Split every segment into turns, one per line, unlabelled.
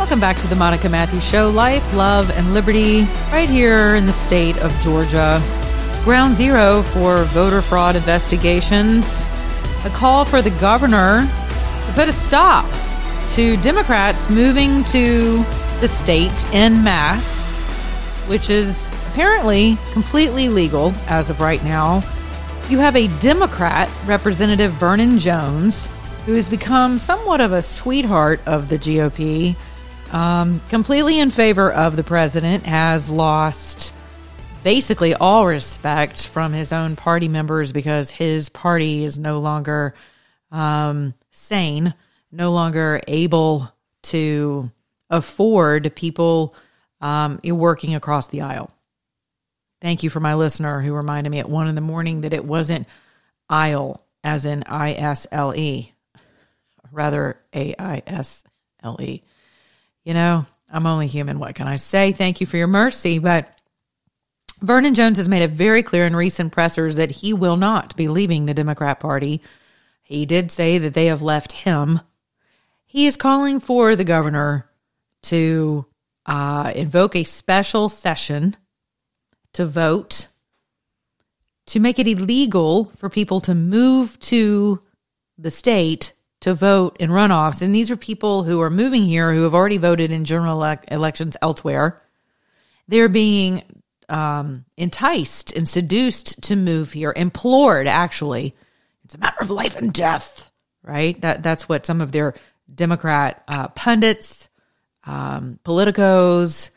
Welcome back to the Monica Matthews Show. Life, love, and liberty right here in the state of Georgia. Ground zero for voter fraud investigations. A call for the governor to put a stop to Democrats moving to the state en masse, which is apparently completely legal as of right now. You have a Democrat, Representative Vernon Jones, who has become somewhat of a sweetheart of the GOP, um, completely in favor of the president, has lost basically all respect from his own party members because his party is no longer um, sane, no longer able to afford people um, working across the aisle. Thank you for my listener who reminded me at one in the morning that it wasn't aisle as in I S L E, rather A I S L E. You know, I'm only human. What can I say? Thank you for your mercy. But Vernon Jones has made it very clear in recent pressers that he will not be leaving the Democrat Party. He did say that they have left him. He is calling for the governor to uh, invoke a special session to vote to make it illegal for people to move to the state to vote in runoffs. And these are people who are moving here who have already voted in general elec- elections elsewhere. They're being um, enticed and seduced to move here, implored, actually. It's a matter of life and death, right? That That's what some of their Democrat uh, pundits, um, politicos,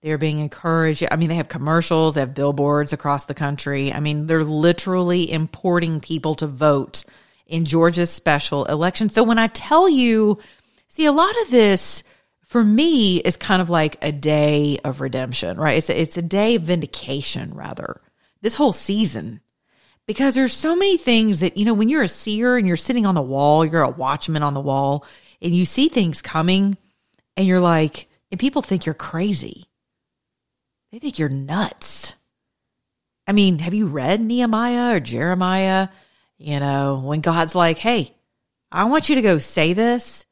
they're being encouraged. I mean, they have commercials, they have billboards across the country. I mean, they're literally importing people to vote in Georgia's special election. So when I tell you, see, a lot of this for me is kind of like a day of redemption, right? It's a, it's a day of vindication, rather. This whole season. Because there's so many things that, you know, when you're a seer and you're sitting on the wall, you're a watchman on the wall, and you see things coming, and you're like, and people think you're crazy. They think you're nuts. I mean, have you read Nehemiah or Jeremiah? You know, when God's like, hey, I want you to go say this,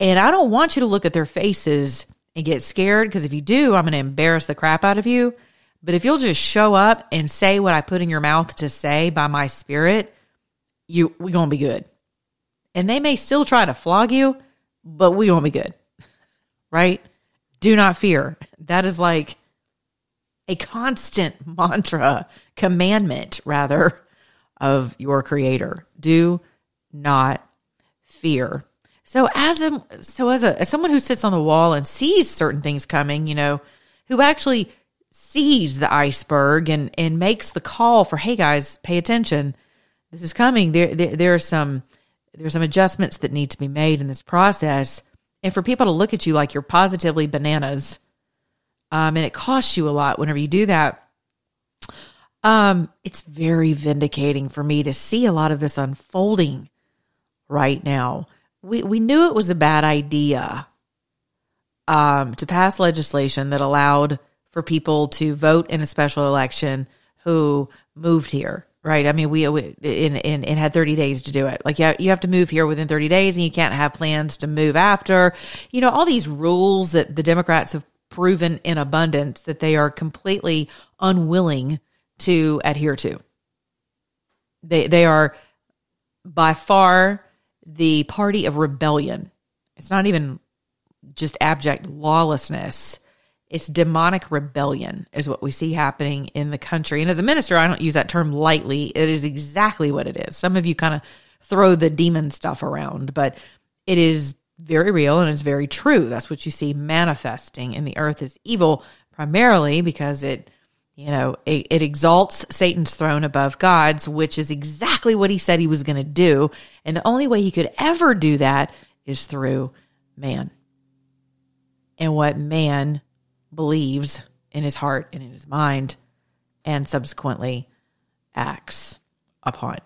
and I don't want you to look at their faces and get scared because if you do, I'm going to embarrass the crap out of you. But if you'll just show up and say what I put in your mouth to say by my spirit, you we're going to be good. And they may still try to flog you, but we to be good. Right? Do not fear. That is like a constant mantra, commandment rather, of your creator. Do not fear. So as a so as a as someone who sits on the wall and sees certain things coming, you know, who actually sees the iceberg and and makes the call for, hey guys, pay attention. This is coming. There there, there are some there are some adjustments that need to be made in this process. And for people to look at you like you're positively bananas, um, and it costs you a lot whenever you do that. Um, it's very vindicating for me to see a lot of this unfolding right now. We we knew it was a bad idea um, to pass legislation that allowed for people to vote in a special election who moved here, right? I mean, we, we in, in, had 30 days to do it. Like you you have to move here within 30 days and you can't have plans to move after, you know, all these rules that the Democrats have proven in abundance that they are completely unwilling to adhere to. They they are by far the party of rebellion. It's not even just abject lawlessness. It's demonic rebellion, is what we see happening in the country. And as a minister, I don't use that term lightly. It is exactly what it is. Some of you kind of throw the demon stuff around, but it is very real and it's very true. That's what you see manifesting in the earth is evil, primarily because it, you know, it, it exalts Satan's throne above God's, which is exactly what he said he was going to do. And the only way he could ever do that is through man. And what man believes in his heart and in his mind and subsequently acts upon,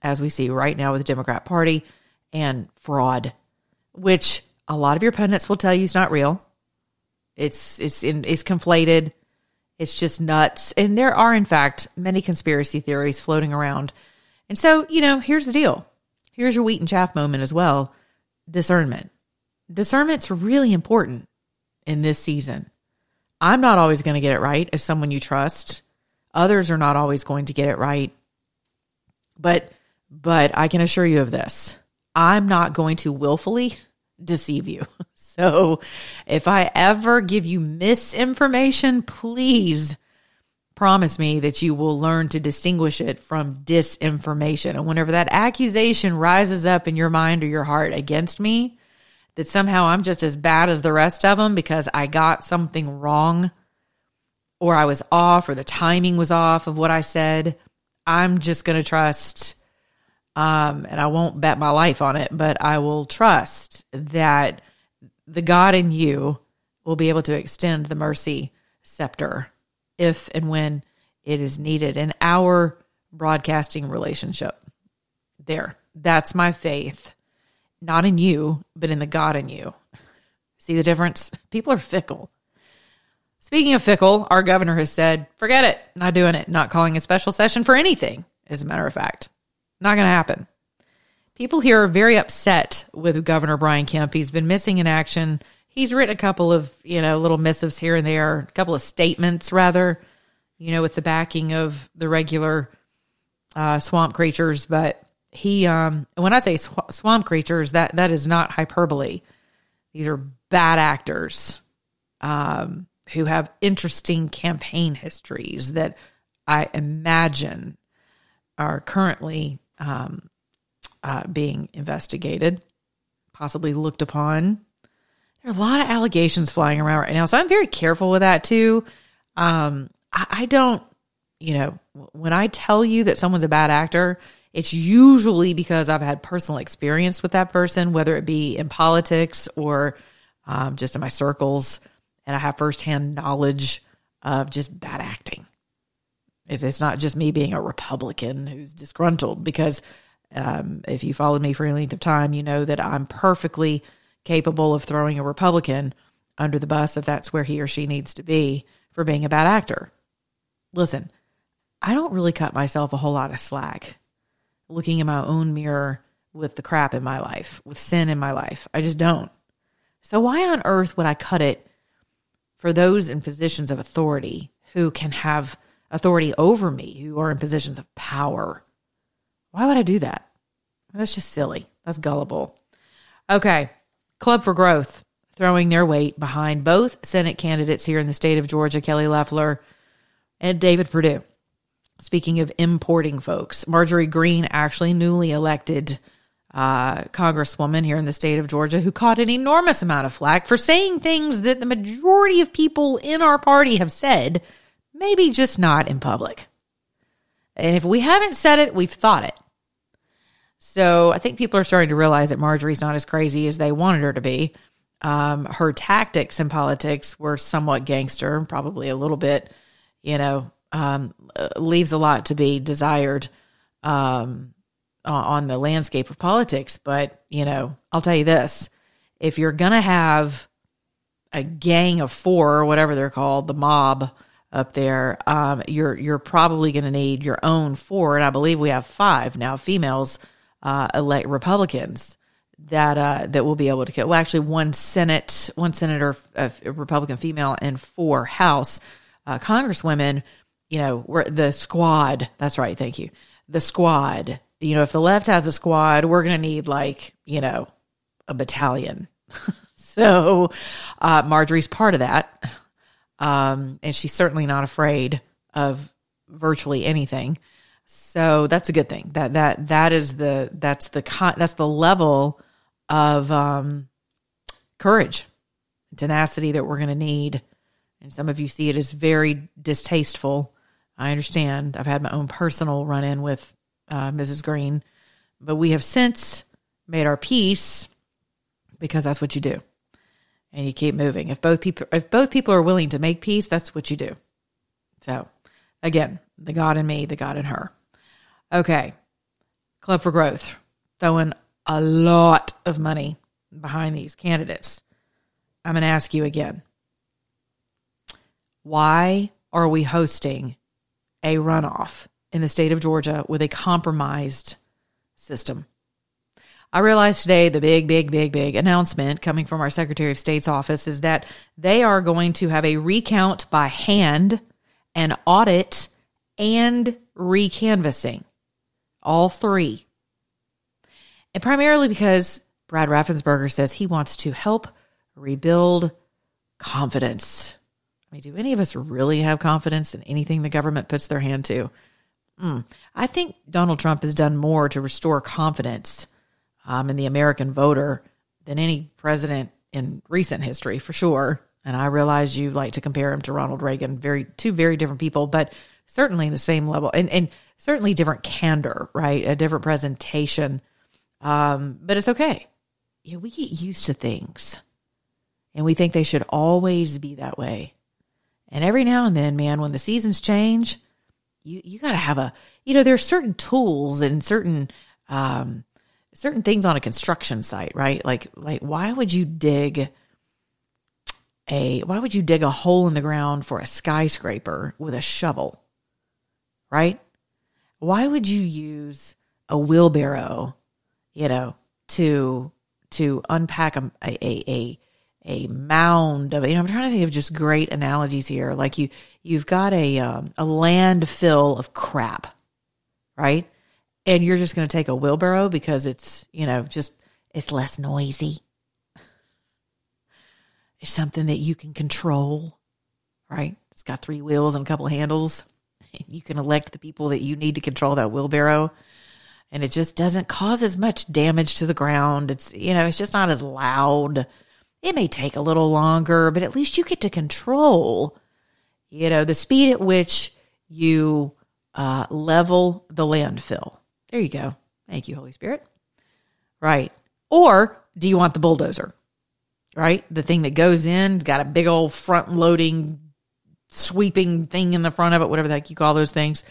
as we see right now with the Democrat Party and fraud, which a lot of your pundits will tell you is not real. It's it's in, it's conflated. It's just nuts. And there are, in fact, many conspiracy theories floating around. And so, you know, here's the deal. Here's your wheat and chaff moment as well. Discernment. Discernment's really important in this season. I'm not always going to get it right as someone you trust. Others are not always going to get it right. But but I can assure you of this. I'm not going to willfully deceive you. So if I ever give you misinformation, please promise me that you will learn to distinguish it from disinformation. And whenever that accusation rises up in your mind or your heart against me, that somehow I'm just as bad as the rest of them because I got something wrong or I was off or the timing was off of what I said, I'm just going to trust um, and I won't bet my life on it, but I will trust that the God in you will be able to extend the mercy scepter if and when it is needed in our broadcasting relationship. There, that's my faith not in you, but in the God in you. See the difference? People are fickle. Speaking of fickle, our governor has said, forget it, not doing it, not calling a special session for anything, as a matter of fact. Not going to happen. People here are very upset with Governor Brian Kemp. He's been missing in action. He's written a couple of, you know, little missives here and there, a couple of statements rather, you know, with the backing of the regular uh, swamp creatures, but he um when I say sw- swamp creatures, that that is not hyperbole. These are bad actors um, who have interesting campaign histories that I imagine are currently um, uh, being investigated, possibly looked upon. There are a lot of allegations flying around right now, so I'm very careful with that too. Um, I, I don't, you know, when I tell you that someone's a bad actor, it's usually because I've had personal experience with that person, whether it be in politics or um, just in my circles, and I have firsthand knowledge of just bad acting. It's not just me being a Republican who's disgruntled, because um, if you followed me for any length of time, you know that I'm perfectly capable of throwing a Republican under the bus if that's where he or she needs to be for being a bad actor. Listen, I don't really cut myself a whole lot of slack looking in my own mirror with the crap in my life, with sin in my life. I just don't. So, why on earth would I cut it for those in positions of authority who can have authority over me, who are in positions of power? Why would I do that? That's just silly. That's gullible. Okay. Club for Growth throwing their weight behind both Senate candidates here in the state of Georgia, Kelly Loeffler and David Perdue. Speaking of importing folks, Marjorie Greene, actually newly elected uh, congresswoman here in the state of Georgia, who caught an enormous amount of flack for saying things that the majority of people in our party have said, maybe just not in public. And if we haven't said it, we've thought it. So I think people are starting to realize that Marjorie's not as crazy as they wanted her to be. Um, her tactics in politics were somewhat gangster, probably a little bit, you know, um, leaves a lot to be desired um, on the landscape of politics. But, you know, I'll tell you this if you're going to have a gang of four or whatever they're called, the mob up there, um, you're you're probably going to need your own four, and I believe we have five now females uh, elect Republicans that uh, that will be able to kill. Well, actually, one Senate, one senator, a Republican female, and four House uh, Congresswomen you know, we're the squad. That's right. Thank you. The squad. You know, if the left has a squad, we're going to need like, you know, a battalion. so uh, Marjorie's part of that. Um, and she's certainly not afraid of virtually anything. So that's a good thing. That that that is the that's the that's the level of um, courage, tenacity that we're going to need. And some of you see it as very distasteful. I understand. I've had my own personal run in with uh, Mrs. Greene, but we have since made our peace because that's what you do, and you keep moving. If both people if both people are willing to make peace, that's what you do. So, again, the God in me, the God in her. Okay, Club for Growth throwing a lot of money behind these candidates. I'm going to ask you again. Why are we hosting a runoff in the state of Georgia with a compromised system? I realized today the big, big, big, big announcement coming from our Secretary of State's office is that they are going to have a recount by hand, an audit, and recanvassing. All three. And primarily because Brad Raffensperger says he wants to help rebuild confidence. I mean, do any of us really have confidence in anything the government puts their hand to? Mm. I think Donald Trump has done more to restore confidence um, in the American voter than any president in recent history, for sure. And I realize you like to compare him to Ronald Reagan, very two very different people, but certainly the same level, and and certainly different candor, right? A different presentation. Um, but it's okay. You know, we get used to things, and we think they should always be that way. And every now and then, man, when the seasons change, you you got to have a you know there are certain tools and certain um, certain things on a construction site, right? Like like why would you dig a why would you dig a hole in the ground for a skyscraper with a shovel? Right? Why would you use a wheelbarrow, you know, to to unpack a a a, a mound of you know I'm trying to think of just great analogies here. Like you you've got a um, a landfill of crap, right? and you're just going to take a wheelbarrow because it's, you know, just it's less noisy. Something that you can control, right? It's got three wheels and a couple handles. You can elect the people that you need to control that wheelbarrow. And it just doesn't cause as much damage to the ground. It's, you know, it's just not as loud. It may take a little longer, but at least you get to control, you know, the speed at which you uh, level the landfill there you go. Thank you, Holy Spirit. Right. Or do you want the bulldozer? Right? The thing that goes in, got a big old front loading, sweeping thing in the front of it, whatever the heck you call those things,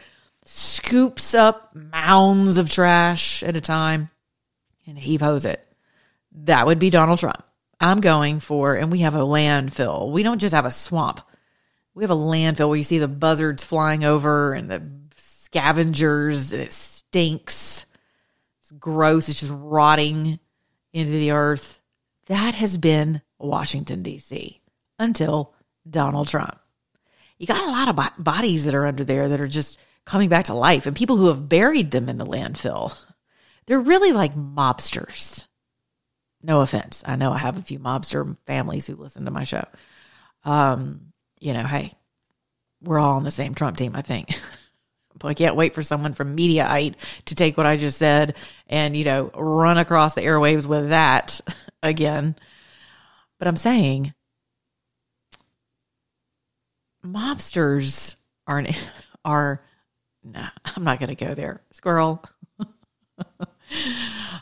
scoops up mounds of trash at a time and heave hose it. That would be Donald Trump. I'm going for, and we have a landfill. We don't just have a swamp. We have a landfill where you see the buzzards flying over and the scavengers, and it stinks. It's gross. It's just rotting into the earth. That has been Washington, D.C. until Donald Trump. You got a lot of bodies that are under there that are just coming back to life and people who have buried them in the landfill. They're really like mobsters. No offense. I know I have a few mobster families who listen to my show. Um, you know, hey, we're all on the same Trump team, I think. I can't wait for someone from Mediaite to take what I just said and, you know, run across the airwaves with that again. But I'm saying mobsters are, are, nah, I'm not going to go there. Squirrel.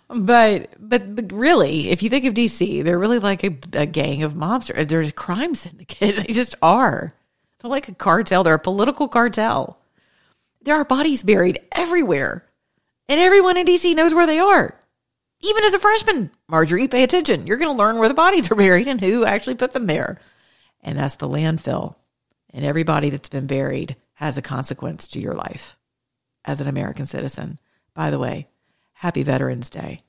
but, but but really, if you think of DC, they're really like a, a gang of mobsters. They're a crime syndicate. They just are. They're like a cartel. They're a political cartel. There are bodies buried everywhere. And everyone in DC knows where they are. Even as a freshman, Marjorie, pay attention. You're going to learn where the bodies are buried and who actually put them there. And that's the landfill. And everybody that's been buried has a consequence to your life as an American citizen. By the way, happy Veterans Day.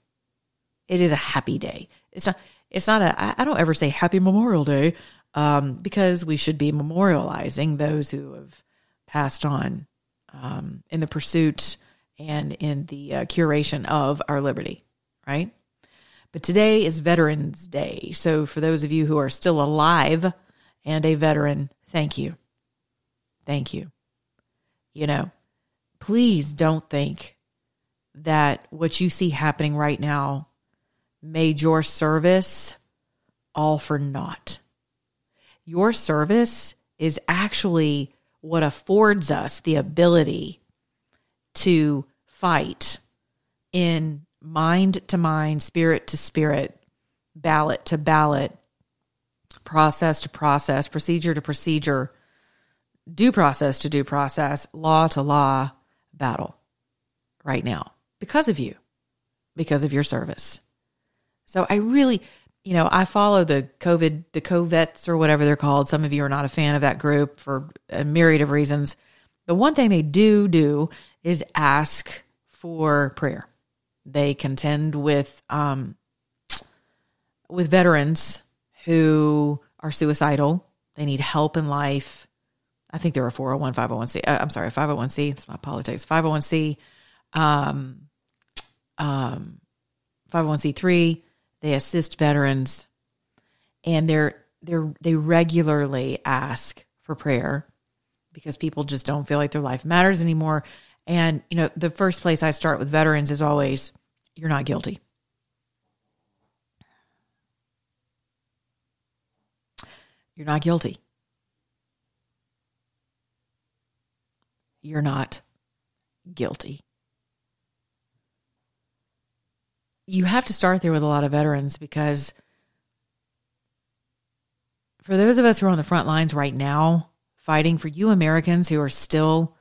It is a happy day. It's not, it's not a, I don't ever say happy Memorial Day um, because we should be memorializing those who have passed on um, in the pursuit and in the uh, curation of our liberty, right? But today is Veterans Day. So for those of you who are still alive and a veteran, thank you. Thank you. You know, please don't think that what you see happening right now made your service all for naught. Your service is actually what affords us the ability to fight in mind to mind, spirit to spirit, ballot to ballot, process to process, procedure to procedure, due process to due process, law to law battle right now because of you, because of your service. So I really, you know, I follow the COVID, the COVETs or whatever they're called. Some of you are not a fan of that group for a myriad of reasons. The one thing they do do is ask for prayer. They contend with um, with veterans who are suicidal. They need help in life. I think they're a 401, 501c. Uh, I'm sorry, 501c. That's my politics. 501c, um, um, 501c3. They assist veterans, and they're they're they regularly ask for prayer because people just don't feel like their life matters anymore. And, you know, the first place I start with veterans is always, you're not guilty. You're not guilty. You're not guilty. You have to start there with a lot of veterans because for those of us who are on the front lines right now, fighting for you Americans who are still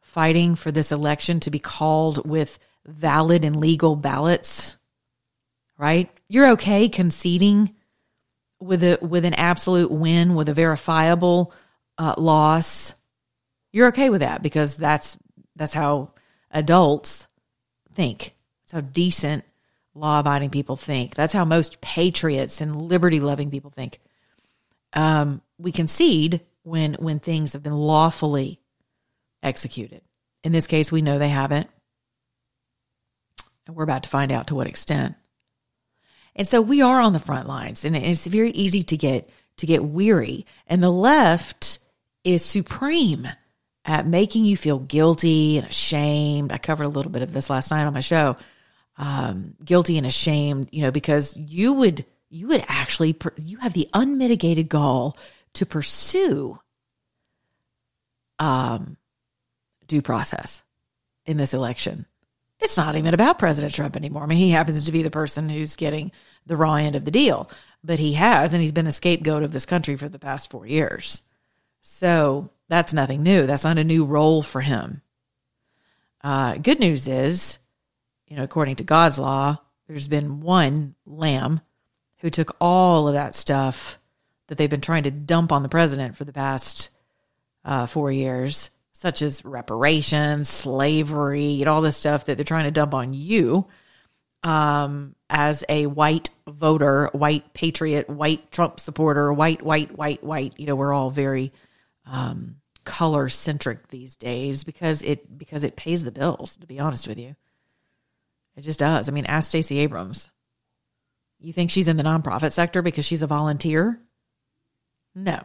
fighting for this election to be called with valid and legal ballots, right? You're okay conceding with a with an absolute win with a verifiable uh, loss. You're okay with that because that's that's how adults think. That's how decent law abiding people think. That's how most patriots and liberty loving people think. Um, we concede when when things have been lawfully executed. In this case, we know they haven't. And we're about to find out to what extent. And so we are on the front lines and it's very easy to get to get weary. And the left is supreme at making you feel guilty and ashamed. I covered a little bit of this last night on my show. Um, guilty and ashamed, you know, because you would you would actually you have the unmitigated gall to pursue um, due process in this election. It's not even about President Trump anymore. I mean, he happens to be the person who's getting the raw end of the deal, but he has, and he's been the scapegoat of this country for the past four years. So that's nothing new. That's not a new role for him. Uh, good news is, you know, according to God's law, there's been one lamb who took all of that stuff that they've been trying to dump on the president for the past uh, four years, such as reparations, slavery, and all this stuff that they're trying to dump on you um, as a white voter, white patriot, white Trump supporter, white, white, white, white. You know, we're all very um, color centric these days because it because it pays the bills. To be honest with you, it just does. I mean, ask Stacey Abrams. You think she's in the nonprofit sector because she's a volunteer? No.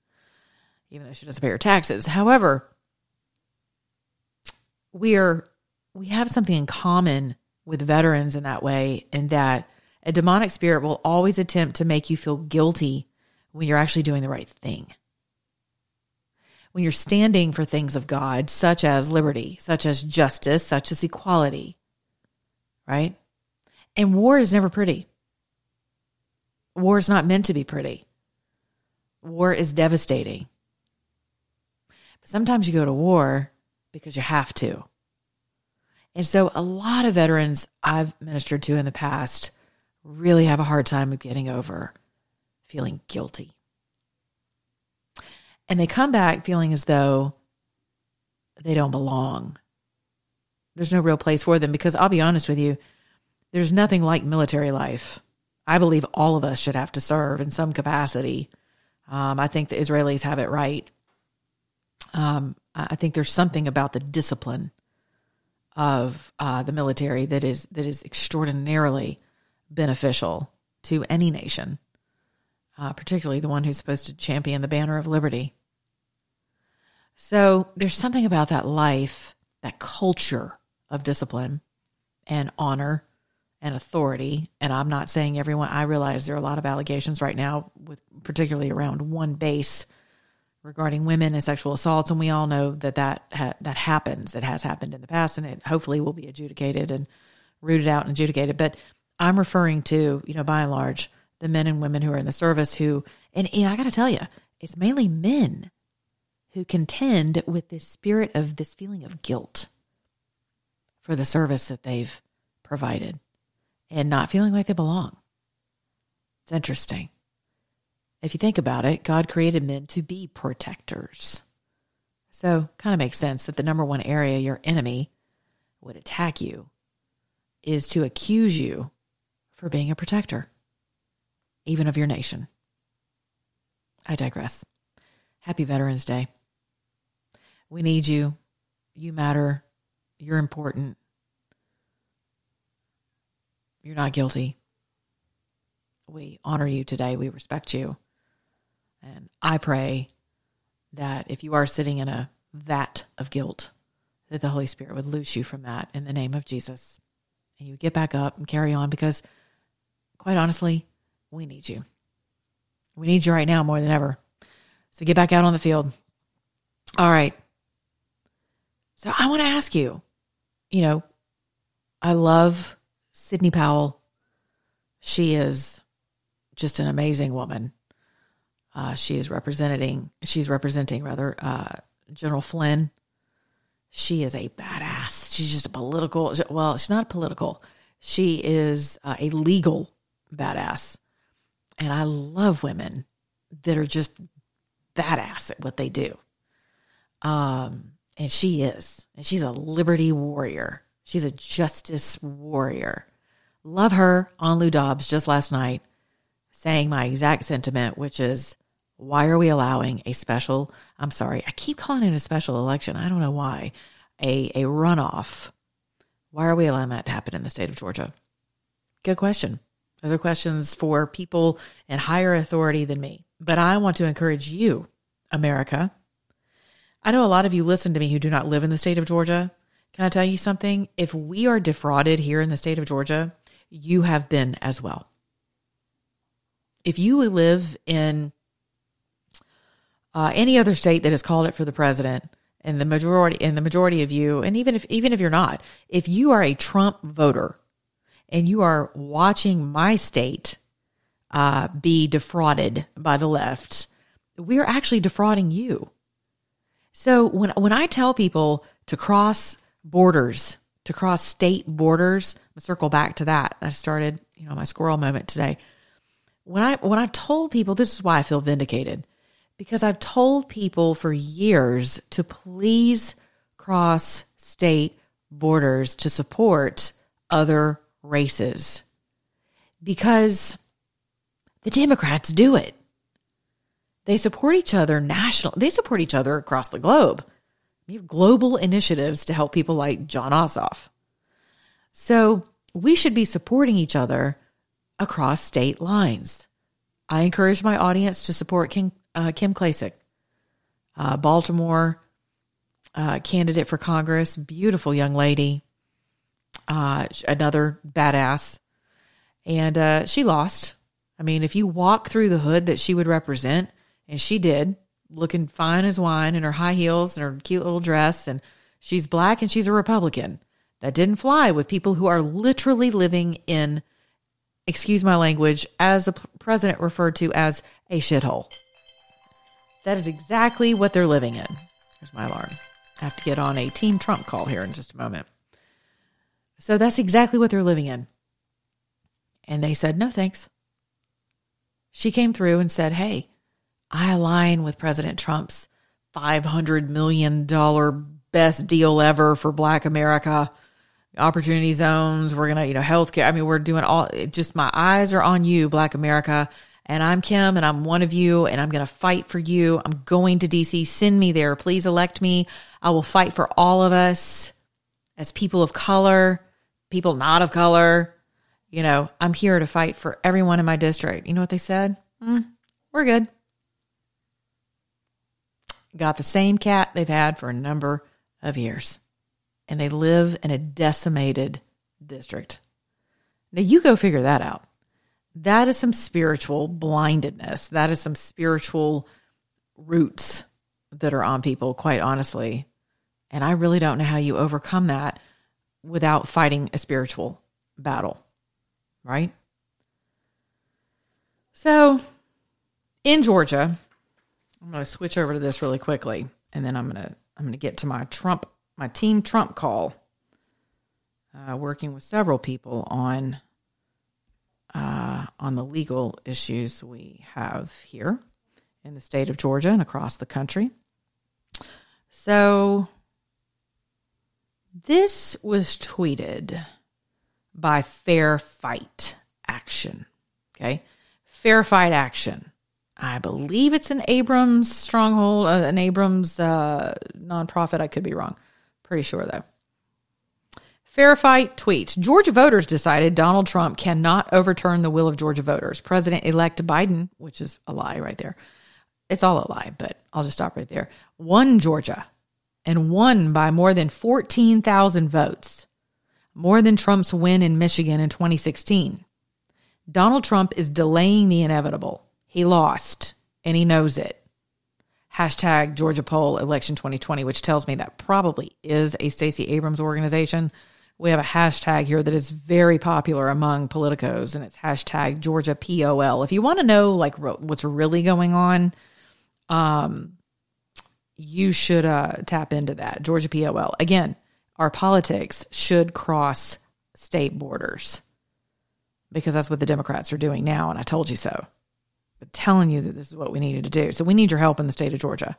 Even though she doesn't pay her taxes. However, we are we have something in common with veterans in that way, in that a demonic spirit will always attempt to make you feel guilty when you're actually doing the right thing. When you're standing for things of God, such as liberty, such as justice, such as equality, right? And war is never pretty. War is not meant to be pretty. War is devastating. But sometimes you go to war because you have to. And so a lot of veterans I've ministered to in the past really have a hard time of getting over feeling guilty. And they come back feeling as though they don't belong. There's no real place for them because I'll be honest with you, there's nothing like military life. I believe all of us should have to serve in some capacity. Um, I think the Israelis have it right. Um, I think there's something about the discipline of uh, the military that is that is extraordinarily beneficial to any nation, uh, particularly the one who's supposed to champion the banner of liberty. So there's something about that life, that culture of discipline and honor and authority. And I'm not saying everyone, I realize there are a lot of allegations right now, with particularly around one base regarding women and sexual assaults. And we all know that that, ha- that happens. It has happened in the past and it hopefully will be adjudicated and rooted out and adjudicated. But I'm referring to, you know, by and large, the men and women who are in the service who, and, and I got to tell you, it's mainly men who contend with this spirit of this feeling of guilt for the service that they've provided and not feeling like they belong. It's interesting. If you think about it, God created men to be protectors. So, kind of makes sense that the number one area your enemy would attack you is to accuse you for being a protector, even of your nation. I digress. Happy Veterans Day. We need you. You matter. You're important. You're not guilty. We honor you today. We respect you. And I pray that if you are sitting in a vat of guilt, that the Holy Spirit would loose you from that in the name of Jesus. And you get back up and carry on because, quite honestly, we need you. We need you right now more than ever. So get back out on the field. All right. So I want to ask you, you know, I love Sidney Powell. She is just an amazing woman. Uh, she is representing. She's representing rather uh, General Flynn. She is a badass. She's just a political. Well, she's not political. She is uh, a legal badass, and I love women that are just badass at what they do. Um, and she is, and she's a liberty warrior. She's a justice warrior. Love her on Lou Dobbs just last night, saying my exact sentiment, which is, why are we allowing a special? I'm sorry, I keep calling it a special election. I don't know why. A a runoff. Why are we allowing that to happen in the state of Georgia? Good question. Other questions for people in higher authority than me. But I want to encourage you, America. I know a lot of you listen to me who do not live in the state of Georgia. Can I tell you something? If we are defrauded here in the state of Georgia, you have been as well. If you live in uh, any other state that has called it for the president, and the majority and the majority of you, and even if even if you're not, if you are a Trump voter and you are watching my state uh, be defrauded by the left, we are actually defrauding you. So when when I tell people to cross borders to cross state borders. i circle back to that. I started, you know, my squirrel moment today. When I when I've told people this is why I feel vindicated because I've told people for years to please cross state borders to support other races because the Democrats do it. They support each other national. They support each other across the globe. We have global initiatives to help people like Jon Ossoff. So we should be supporting each other across state lines. I encourage my audience to support Kim, uh, Kim Klacik, uh, Baltimore uh, candidate for Congress, beautiful young lady, uh, another badass. And uh, she lost. I mean, if you walk through the hood that she would represent, and she did, looking fine as wine in her high heels and her cute little dress. And she's black and she's a Republican. That didn't fly with people who are literally living in, excuse my language, as the president referred to as a shithole. That is exactly what they're living in. Here's my alarm. I have to get on a Team Trump call here in just a moment. So that's exactly what they're living in. And they said, no thanks. She came through and said, hey, I align with President Trump's $500 million best deal ever for Black America. Opportunity zones. We're going to, you know, healthcare. I mean, we're doing all, just my eyes are on you, Black America. And I'm Kim and I'm one of you and I'm going to fight for you. I'm going to DC. Send me there. Please elect me. I will fight for all of us as people of color, people not of color, you know, I'm here to fight for everyone in my district. You know what they said? Mm, we're good. Got the same cat they've had for a number of years. And they live in a decimated district. Now, you go figure that out. That is some spiritual blindedness. That is some spiritual roots that are on people, quite honestly. And I really don't know how you overcome that without fighting a spiritual battle, right? So, in Georgia, I'm going to switch over to this really quickly, and then I'm going to I'm going to get to my Trump my team Trump call. Uh, working with several people on uh, on the legal issues we have here in the state of Georgia and across the country. So, this was tweeted by Fair Fight Action. Okay. Fair Fight Action. I believe it's an Abrams stronghold, uh, an Abrams uh, nonprofit. I could be wrong. Pretty sure though. Fight tweets Georgia voters decided Donald Trump cannot overturn the will of Georgia voters. President elect Biden, which is a lie right there. It's all a lie, but I'll just stop right there. Won Georgia and won by more than 14,000 votes, more than Trump's win in Michigan in 2016. Donald Trump is delaying the inevitable. He lost, and he knows it. Hashtag Georgia poll election 2020, which tells me that probably is a Stacey Abrams organization we have a hashtag here that is very popular among politicos, and it's hashtag Georgia POL. If you want to know like what's really going on, um, you should uh, tap into that Georgia POL. Again, our politics should cross state borders because that's what the Democrats are doing now, and I told you so. Telling you that this is what we needed to do, so we need your help in the state of Georgia.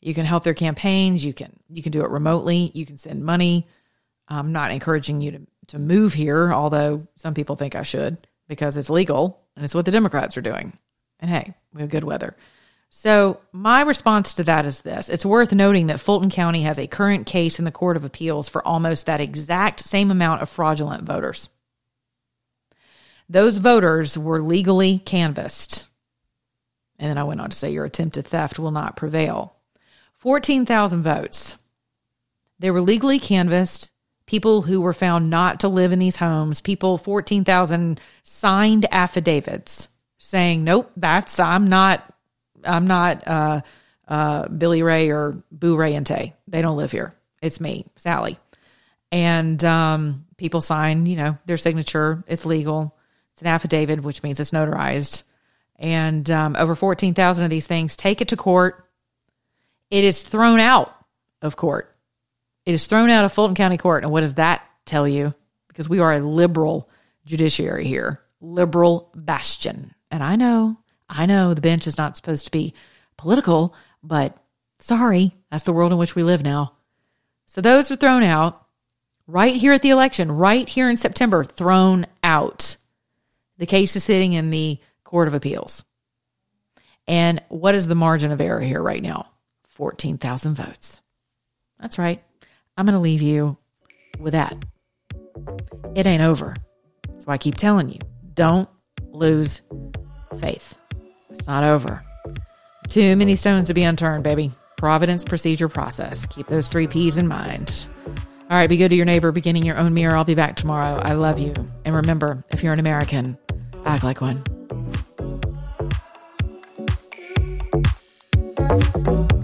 You can help their campaigns. You can you can do it remotely. You can send money I'm not encouraging you to, to move here, although some people think I should because it's legal and it's what the Democrats are doing. And hey, we have good weather. So, my response to that is this it's worth noting that Fulton County has a current case in the Court of Appeals for almost that exact same amount of fraudulent voters. Those voters were legally canvassed. And then I went on to say your attempted theft will not prevail. 14,000 votes. They were legally canvassed people who were found not to live in these homes, people 14,000 signed affidavits saying, "Nope, that's I'm not I'm not uh, uh, Billy Ray or Boo Ray and Tay. They don't live here. It's me, Sally." And um, people sign, you know, their signature. It's legal. It's an affidavit, which means it's notarized. And um, over 14,000 of these things take it to court. It is thrown out of court it is thrown out of Fulton County Court. And what does that tell you? Because we are a liberal judiciary here, liberal bastion. And I know, I know the bench is not supposed to be political, but sorry, that's the world in which we live now. So those are thrown out right here at the election, right here in September, thrown out. The case is sitting in the Court of Appeals. And what is the margin of error here right now? 14,000 votes. That's right. I'm going to leave you with that. It ain't over. That's why I keep telling you don't lose faith. It's not over. Too many stones to be unturned, baby. Providence, procedure, process. Keep those three P's in mind. All right, be good to your neighbor, beginning your own mirror. I'll be back tomorrow. I love you. And remember, if you're an American, act like one. Boom.